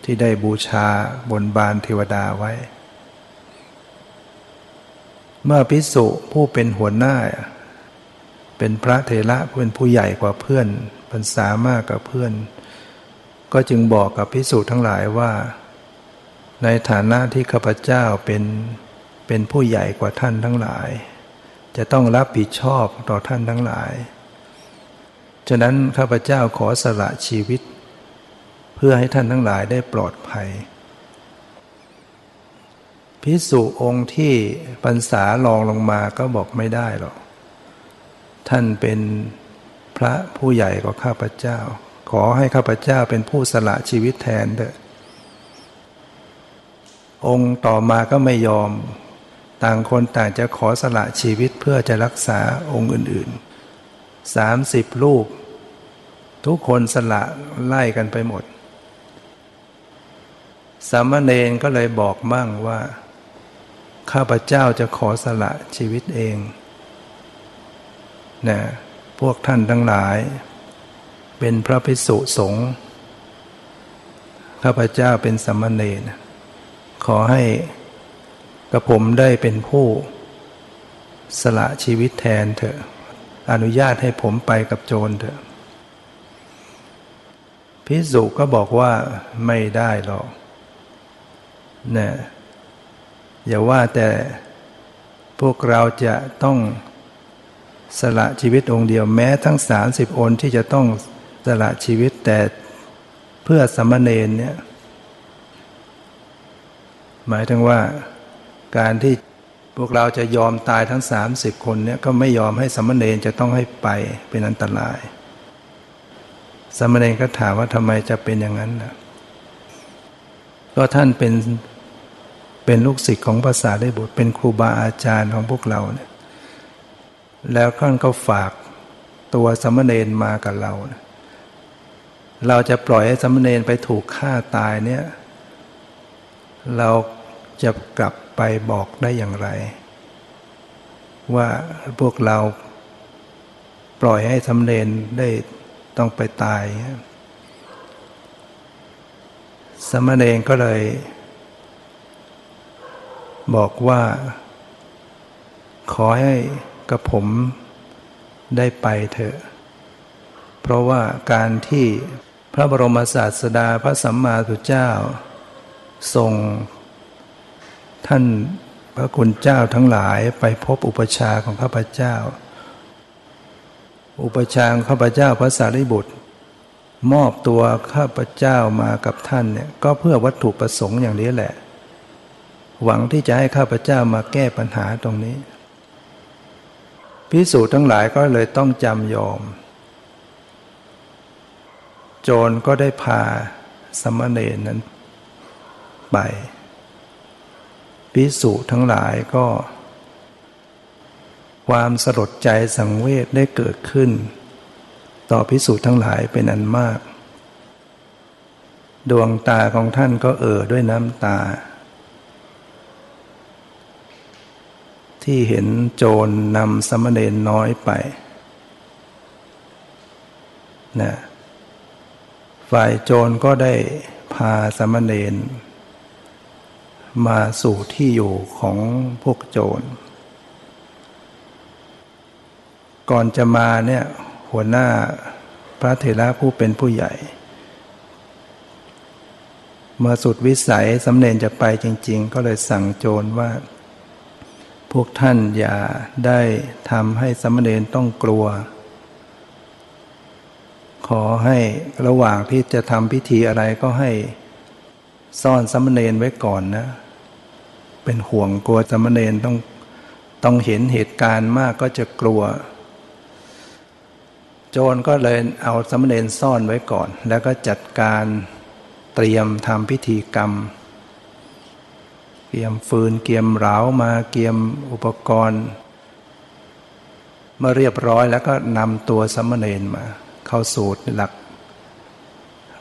ที่ได้บูชาบนบานเทวดาไว้ เมื่อพิสุผู้เป็นหัวหน้า เป็นพระเทระเป็นผู้ใหญ่กว่าเพื่อนพรรษามากกว่าเพื่อน ก็จึงบอกกับพิสูจน์ทั้งหลายว่า ในฐานะที่ข้าพเจ้าเป็นเป็นผู้ใหญ่กว่าท่านทั้งหลาย จะต้องรับผิดชอบต่อท่านทั้งหลาย ฉะนั้นข้าพเจ้าขอสละชีวิต เพื่อให้ท่านทั้งหลายได้ปลอดภัย พิสุองค์ที่พรรษาลองลงมาก็บอกไม่ได้หรอก ท่านเป็นพระผู้ใหญ่กว่าข้าพเจ้า ขอให้ข้าพเจ้าเป็นผู้สละชีวิตแทนเถอะ องค์ต่อมาก็ไม่ยอม ต่างคนต่างจะขอสละชีวิตเพื่อจะรักษาองค์อื่นๆสามสิบรูป ทุกคนสละไล่กันไปหมดสามเณรก็เลยบอกบ้างว่า ข้าพเจ้าจะขอสละชีวิตเองนะพวกท่านทั้งหลาย เป็นพระภิกษุสงฆ์ข้าพเจ้าเป็นสัมมเนรขอให้กระผมได้เป็นผู้สละชีวิตแทนเถอะ อนุญาตให้ผมไปกับโจรเถอะพิสุก็บอกว่าไม่ได้หรอกนะ อย่าว่าแต่พวกเราจะต้องสละชีวิตองค์เดียวแม้ทั้งสามสิบองค์ที่จะต้องสละชีวิตแต่เพื่อสมณเณรเนี่ยหมายถึงว่าการที่พวกเราจะยอมตายทั้งสามสิบคนเนี่ยก็ไม่ยอมให้สมณเณรจะต้องให้ไปเป็นอันตราย สมณเณรก็ถามว่าทำไมจะเป็นอย่างนั้นนะก็ท่านเป็น เป็นลูกศิษย์ของภาษาได้บุตรเป็นครูบาอาจารย์ของพวกเราเนี่ยแล้วท่านก็ฝากตัวสมณเณรมากับเรา เราจะปล่อยให้สมณเณรไปถูกฆ่าตายเนี่ย เราจะกลับไปบอกได้อย่างไร ว่าพวกเราปล่อยให้สมณเณรได้ต้องไปตาย สมณเณรก็เลย บอกว่า ขอให้กับผมได้ไปเถอะ เพราะว่าการที่พระบรมศาสดาพระสัมมาสัมพุทธเจ้าทรงท่านพระคุณเจ้าทั้งหลายไปพบอุปชาของข้าพเจ้า อุปชาของข้าพเจ้าพระสารีบุตร มอบตัวข้าพเจ้ามากับท่านเนี่ยก็เพื่อวัตถุประสงค์อย่างนี้แหละ หวังที่จะให้ข้าพเจ้ามาแก้ปัญหาตรงนี้พิสูจน์ทั้งหลายก็เลยต้องจำยอม โจรก็ได้พาสมณเณรนั้นไปพิสูจน์ทั้งหลายก็ ความสลดใจสังเวชได้เกิดขึ้น ต่อพิสูจน์ทั้งหลายเป็นอันมาก ดวงตาของท่านก็เอ่อด้วยน้ำตา ที่เห็นโจรนำสมณเณรน้อยไปนะฝ่ายโจรก็ได้พาสมณเณรมาสู่ที่อยู่ของพวกโจร ก่อนจะมาเนี่ยหัวหน้าพระเถระผู้เป็นผู้ใหญ่ เมื่อสุดวิสัยสำเนนจะไปจริง ๆ ก็เลยสั่งโจรว่า พวกท่านอย่าได้ทำให้สมณเณรต้องกลัว ขอให้ระหว่างที่จะทำพิธีอะไรก็ให้ซ่อนสมณเณรไว้ก่อนนะ เป็นห่วงกลัวสมณเณรต้องต้องเห็นเหตุการณ์มากก็จะกลัว โจรก็เลยเอาสมณเณรซ่อนไว้ก่อน แล้วก็จัดการเตรียมทำพิธีกรรม เกียมฟืนเกียมเหลามาเกียมอุปกรณ์ เมื่อเรียบร้อยแล้วก็นำตัวสมณเณรมา เข้าสูตรหลัก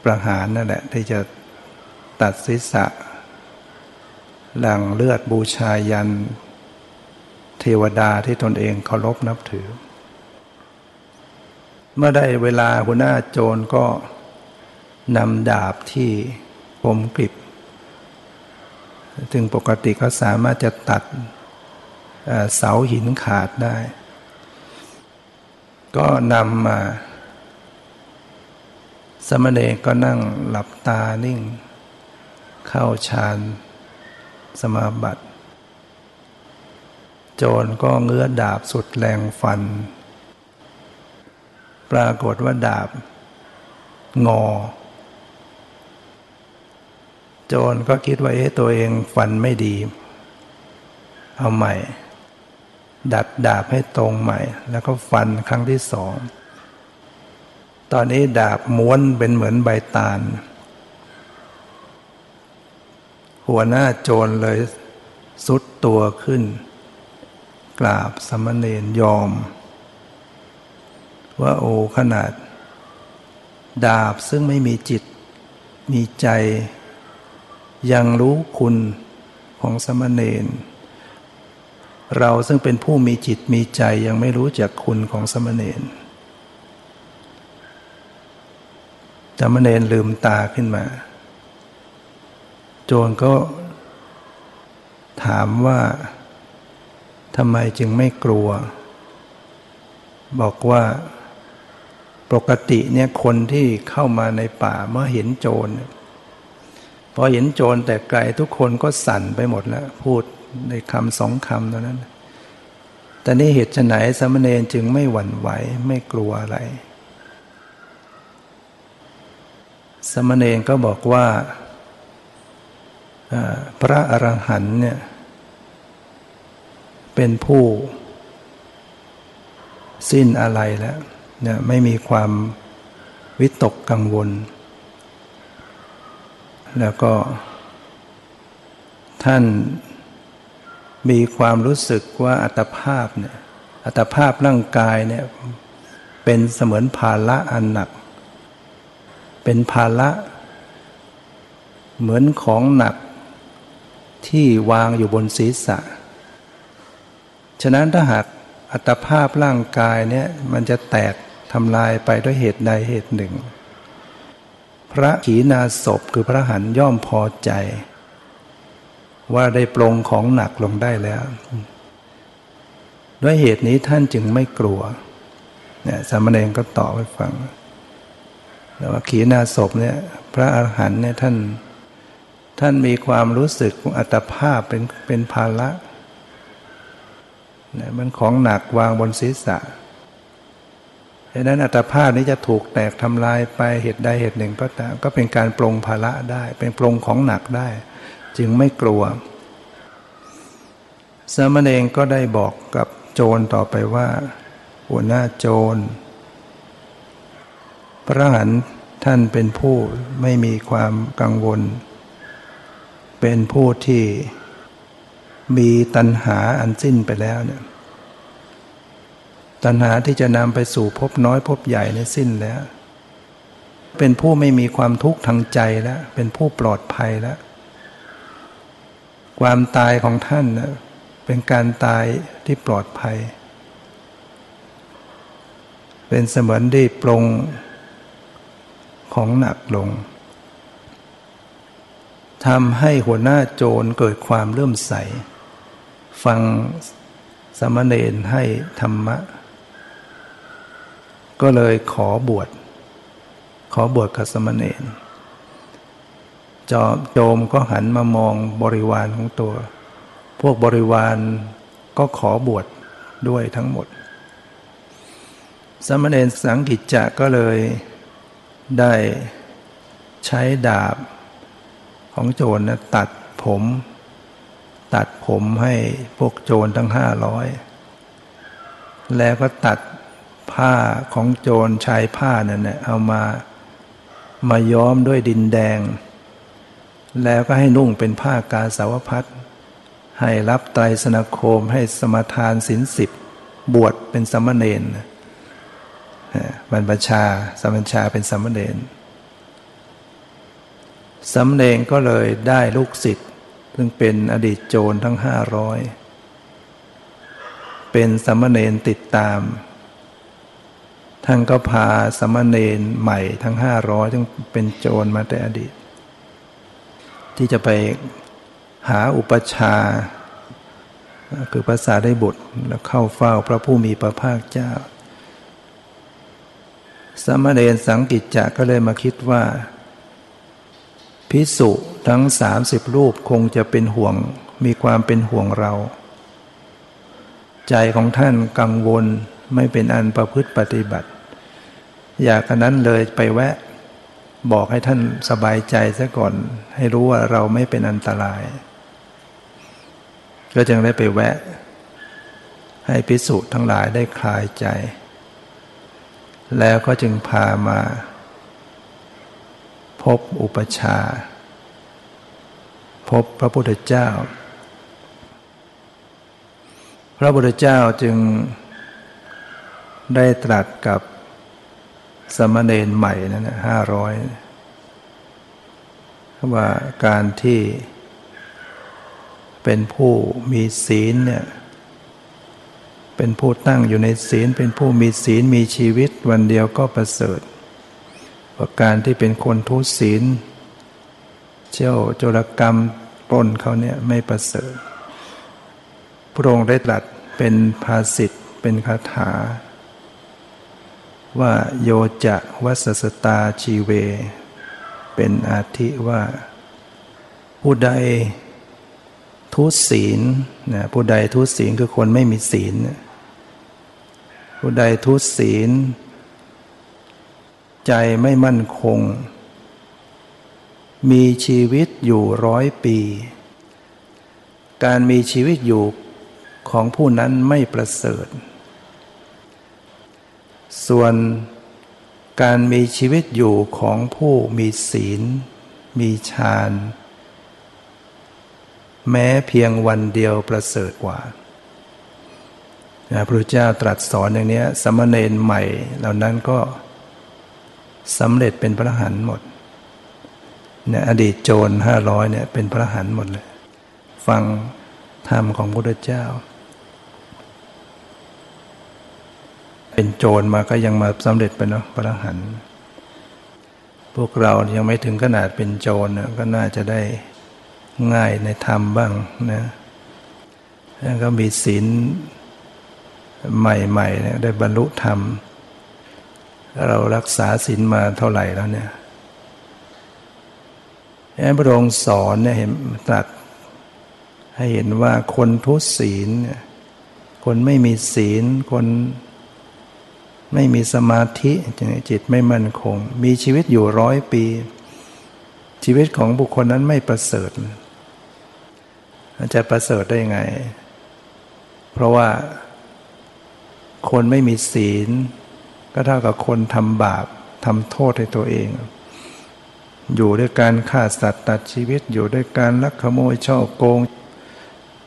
ประหารนั่นแหละที่จะตัดศีรษะหลังเลือดบูชายัน เทวดาที่ตนเองเคารพนับถือ เมื่อได้เวลาหัวหน้าโจรก็นำดาบที่ผมกริบ ซึ่งปกติเขาสามารถจะตัดเสาหินขาดได้ ก็นำมาสมณเณรก็นั่งหลับตานิ่ง เข้าฌานสมาบัติ โจรก็เงื้อดาบสุดแรงฟัน ปรากฏว่าดาบ งอ โจรก็คิดว่าเอ๊ะตัวเองฟันไม่ดี เอาใหม่ ดัดดาบให้ตรงใหม่ แล้วก็ฟันครั้งที่สอง ตอนนี้ดาบม้วนเป็นเหมือนใบตาล หัวหน้าโจรเลยสุดตัวขึ้น กราบสมณเณรยอม ว่าโอ้ขนาด ดาบซึ่งไม่มีจิตมีใจ ยังรู้คุณของสมณเณรเราซึ่งเป็นผู้มีจิตมีใจยังไม่รู้จักคุณของสมณเณรสมณเณรลืมตาขึ้นมา โจรก็ถามว่าทำไมจึงไม่กลัว บอกว่าปกติเนี่ยคนที่เข้ามาในป่าเมื่อเห็นโจร พอเห็นโจรแต่ไกลทุกคนก็สั่นไปหมดแล้ว พูดในคำสองคำเท่านั้น แต่นี่เหตุไหนสมณเณรจึงไม่หวั่นไหวไม่กลัวอะไร สมณเณรก็บอกว่าพระอรหันต์เนี่ยเป็นผู้สิ้นอะไรแล้วเนี่ยไม่มีความวิตกกังวล แล้วก็ ท่านมีความรู้สึกว่าอัตภาพเนี่ยอัตภาพร่างกายเนี่ยเป็นเสมือนภาระอันหนัก เป็นภาระเหมือนของหนักที่วางอยู่บนศีรษะ ฉะนั้นถ้าหากอัตภาพร่างกายเนี่ยมันจะแตกทำลายไปด้วยเหตุใดเหตุหนึ่ง พระขีณาสพคือพระหันย่อมพอใจ ว่าได้ปรงของหนักลงได้แล้ว ด้วยเหตุนี้ท่านจึงไม่กลัวเนี่ยสามเณรก็ตอบให้ฟังแล้วว่าขีณาสพเนี่ยพระอรหันเนี่ยท่านท่านมีความรู้สึกอัตภาพเป็นเป็นภาระเนี่ยมันของหนักวางบนศีรษะ ดังนั้นอัตภาพนี้จะถูกแตกทำลายไปเหตุใดเหตุหนึ่งก็ตามก็เป็นการปรงภาระได้ เป็นปรงของหนักได้ จึงไม่กลัว สมณเองก็ได้บอกกับโจรต่อไปว่าหัวหน้าโจร พระหันท่านเป็นผู้ไม่มีความกังวล เป็นผู้ที่มีตัณหาอันสิ้นไปแล้วเนี่ย ตัณหาที่จะนำไปสู่พบน้อยพบใหญ่ในสิ้นแล้ว เป็นผู้ไม่มีความทุกข์ทางใจแล้ว เป็นผู้ปลอดภัยแล้ว ความตายของท่านนะเป็นการตายที่ปลอดภัย เป็นเสมือนได้ปรงของหนักลงทำให้หัวหน้าโจรเกิดความเลื่อมใส ฟังสมณเณรให้ธรรมะ ก็เลยขอบวช ขอบวชกับสมณเณรจอโจมก็หันมามองบริวารของตัว พวกบริวารก็ขอบวชดด้วยทั้งหมด สมณเณรสังกิจจะก็เลยได้ใช้ดาบของโจรนะตัดผม ตัดผมให้พวกโจรทั้งห้าร้อยแล้วก็ตัด ผ้าของโจรชายผ้านั่นเนี่ยเอามามาย้อมด้วยดินแดง แล้วก็ให้นุ่งเป็นผ้ากาสาวพัดให้รับไตรสนโคมให้สมทานศีลสิบบวชเป็นสมณเณรบรรพชาสมณชาเป็นสมณเณรสมณเณรก็เลยได้ลูกศิษย์ซึ่งเป็นอดีตโจรทั้งห้าร้อยเป็นสมณเณรติดตาม ท่านก็พาสมณเณรใหม่ทั้งห้าร้อยซึ่งเป็นโจรมาแต่อดีต ที่จะไปหาอุปชา คือภาษาได้บุตรแล้วเข้าเฝ้าพระผู้มีพระภาคเจ้า สมณเณรสังกิจจะก็เลยมาคิดว่า พิสุทั้งสามสิบรูปคงจะเป็นห่วงมีความเป็นห่วงเรา ใจของท่านกังวลไม่เป็นอันประพฤติปฏิบัติ อยากนั้นเลยไปแวะ บอกให้ท่านสบายใจซะก่อน ให้รู้ว่าเราไม่เป็นอันตราย ก็จึงได้ไปแวะ ให้พิสุทั้งหลายได้คลายใจ แล้วก็จึงพามา พบอุปชา พบพระพุทธเจ้า พระพุทธเจ้าจึงได้ตรัสกับ สมณเณรใหม่นั่นห้าร้อยว่าการที่เป็นผู้มีศีลเนี่ยเป็นผู้ตั้งอยู่ในศีล เป็นผู้มีศีลมีชีวิตวันเดียวก็ประเสริฐว่าการที่เป็นคนทุศีลเชี่ยวโจรกรรมปล้นเขาเนี่ยไม่ประเสริฐพระองค์ได้ตรัสเป็นภาษิตเป็นคาถา ว่าโยจะวัสสตาชีเว เป็นอาทิว่า ผู้ใดทุศีลนะผู้ใดทุศีลคือคนไม่มีศีล ผู้ใดทุศีล ใจไม่มั่นคง มีชีวิตอยู่ร้อยปี การมีชีวิตอยู่ของผู้นั้นไม่ประเสริฐ ส่วนการมีชีวิตอยู่ของผู้มีศีล มีฌาน แม้เพียงวันเดียวประเสริฐกว่าพระพุทธเจ้าตรัสสอนอย่างนี้สมณเณรใหม่ เหล่านั้นก็สำเร็จเป็นพระหันหมดเนี่ยอดีตโจรห้าร้อยเนี่ยเป็นพระหันหมดเลย ฟังธรรมของพระพุทธเจ้า เป็นโจรมาก็ยังมาสำเร็จเป็นพระหันพวกเรายังไม่ถึงขนาดเป็นโจรก็น่าจะได้ง่ายในธรรมบ้างนะแล้วก็มีศีลใหม่ๆเนี่ยได้บรรลุธรรม เรารักษาศีลมาเท่าไหร่แล้วเนี่ยพระองค์สอนเนี่ยเห็นตรัสให้เห็นว่าคนทุศีลคนไม่มีศีลคน ไม่มีสมาธิจิตไม่มั่นคง มีชีวิตอยู่ร้อยปี ชีวิตของบุคคลนั้นไม่ประเสริฐจะประเสริฐได้ยังไง เพราะว่าคนไม่มีศีล ก็เท่ากับคนทำบาปทำโทษให้ตัวเอง อยู่ด้วยการฆ่าสัตว์ตัดชีวิต อยู่ด้วยการลักขโมยช่อโกง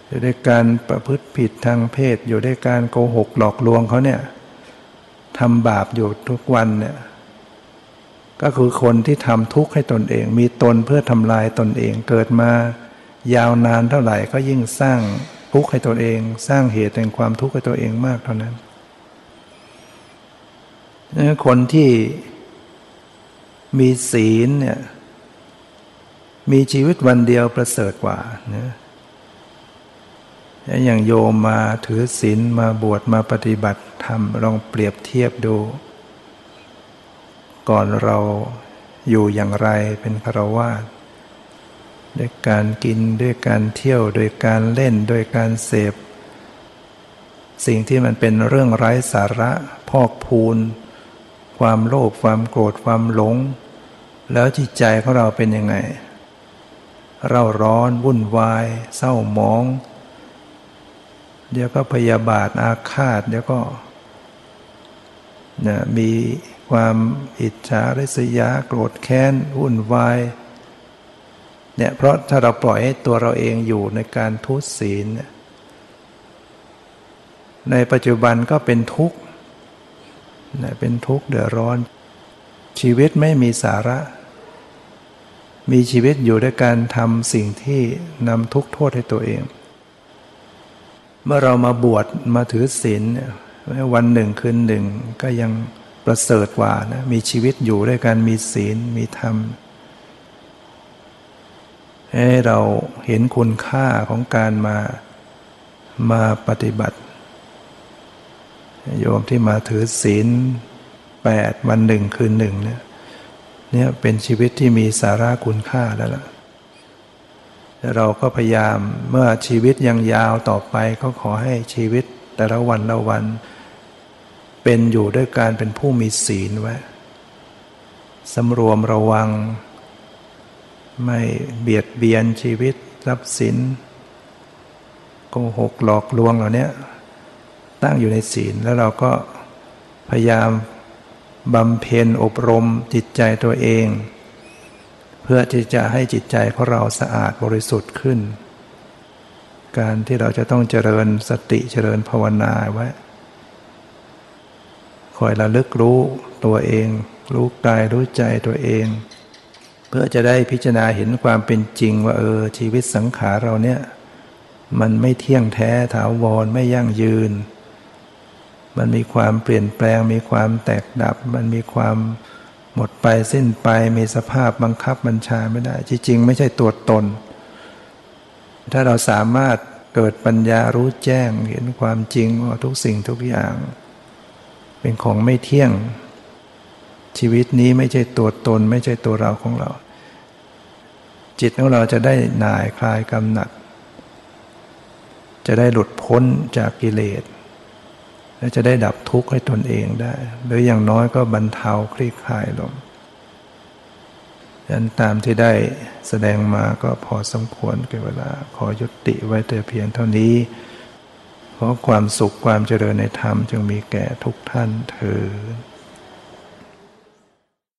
อยู่ด้วยการประพฤติผิดทางเพศ อยู่ด้วยการโกหกหลอกลวงเขาเนี่ย ทำบาปอยู่ทุกวันเนี่ยก็คือคนที่ทำทุกข์ให้ตนเอง มีตนเพื่อทำลายตนเองเกิดมายาวนานเท่าไหร่ก็ยิ่งสร้างทุกข์ให้ตัวเอง สร้างเหตุแห่งความทุกข์ให้ตัวเองมากเท่านั้นคนที่มีศีลเนี่ยมีชีวิตวันเดียวประเสริฐกว่านะ อย่างโยมมาถือศีลมาบวชมาปฏิบัติธรรมลองเปรียบเทียบดู ก่อนเราอยู่อย่างไรเป็นคารวาสด้วยการกินด้วยการเที่ยวโดยการเล่นโดยการเสพ สิ่งที่มันเป็นเรื่องไร้สาระพอกพูน ความโลภความโกรธความหลง แล้วจิตใจของเราเป็นยังไง เราร้อนวุ่นวาย เศร้าหมอง เดี๋ยวก็พยาบาทอาฆาต เดี๋ยวก็นะมีความอิจฉาริษยาโกรธแค้นวุ่นวายเนี่ยเพราะถ้าเราปล่อยให้ตัวเราเองอยู่ในการทุศีล ในปัจจุบันก็เป็นทุกข์เป็นทุกข์เดือดร้อน ชีวิตไม่มีสาระ มีชีวิตอยู่ด้วยการทำสิ่งที่นำทุกข์โทษให้ตัวเอง เมื่อเรามาบวชมาถือศีลวันหนึ่งคืนหนึ่งก็ยังประเสริฐกว่านะมีชีวิตอยู่ด้วยการมีศีลมีธรรม ให้เราเห็นคุณค่าของการมามาปฏิบัติ โยมที่มาถือศีลแปดวันหนึ่งคืนหนึ่งเนี่ยเนี่ยเป็นชีวิตที่มีสาระคุณค่าแล้วล่ะ เราก็พยายามเมื่อชีวิตยังยาวต่อไปก็ขอให้ชีวิตแต่ละวันละวัน เป็นอยู่ด้วยการเป็นผู้มีศีลไว้สำรวมระวัง ไม่เบียดเบียนชีวิตรัพย์สินโกหกหลอกลวงเหล่านี้ตั้งอยู่ในศีลแล้วเราก็พยายามบำเพ็ญอบรมจิตใจตัวเอง เพื่อที่จะให้จิตใจของเราสะอาดบริสุทธิ์ขึ้น การที่เราจะต้องเจริญสติเจริญภาวนาไว้คอยระลึกรู้ตัวเอง รู้กายรู้ใจตัวเอง เพื่อจะได้พิจารณาเห็นความเป็นจริงว่าเออชีวิตสังขารเราเนี่ย มันไม่เที่ยงแท้ถาวรไม่ยั่งยืน มันมีความเปลี่ยนแปลง มีความแตกดับ มันมีความ หมดไปสิ้นไปมีสภาพบังคับบัญชาไม่ได้ จริง ๆ ไม่ใช่ตัวตน ถ้าเราสามารถเกิดปัญญารู้แจ้งเห็นความจริงว่าทุกสิ่งทุกอย่าง เป็นของไม่เที่ยง ชีวิตนี้ไม่ใช่ตัวตน ไม่ใช่ตัวเราของเรา จิตของเราจะได้หน่ายคลายกำหนัด จะได้หลุดพ้นจากกิเลส และจะได้ดับทุกข์ให้ตนเองได้ หรืออย่างน้อยก็บรรเทาคลี่คลายลงยันตามที่ได้แสดงมาก็พอสมควรเก่เวลา ขอยุติไว้แต่เพียงเท่านี้เพราะความสุขความเจริญในธรรมจึงมีแก่ทุกท่านเธอ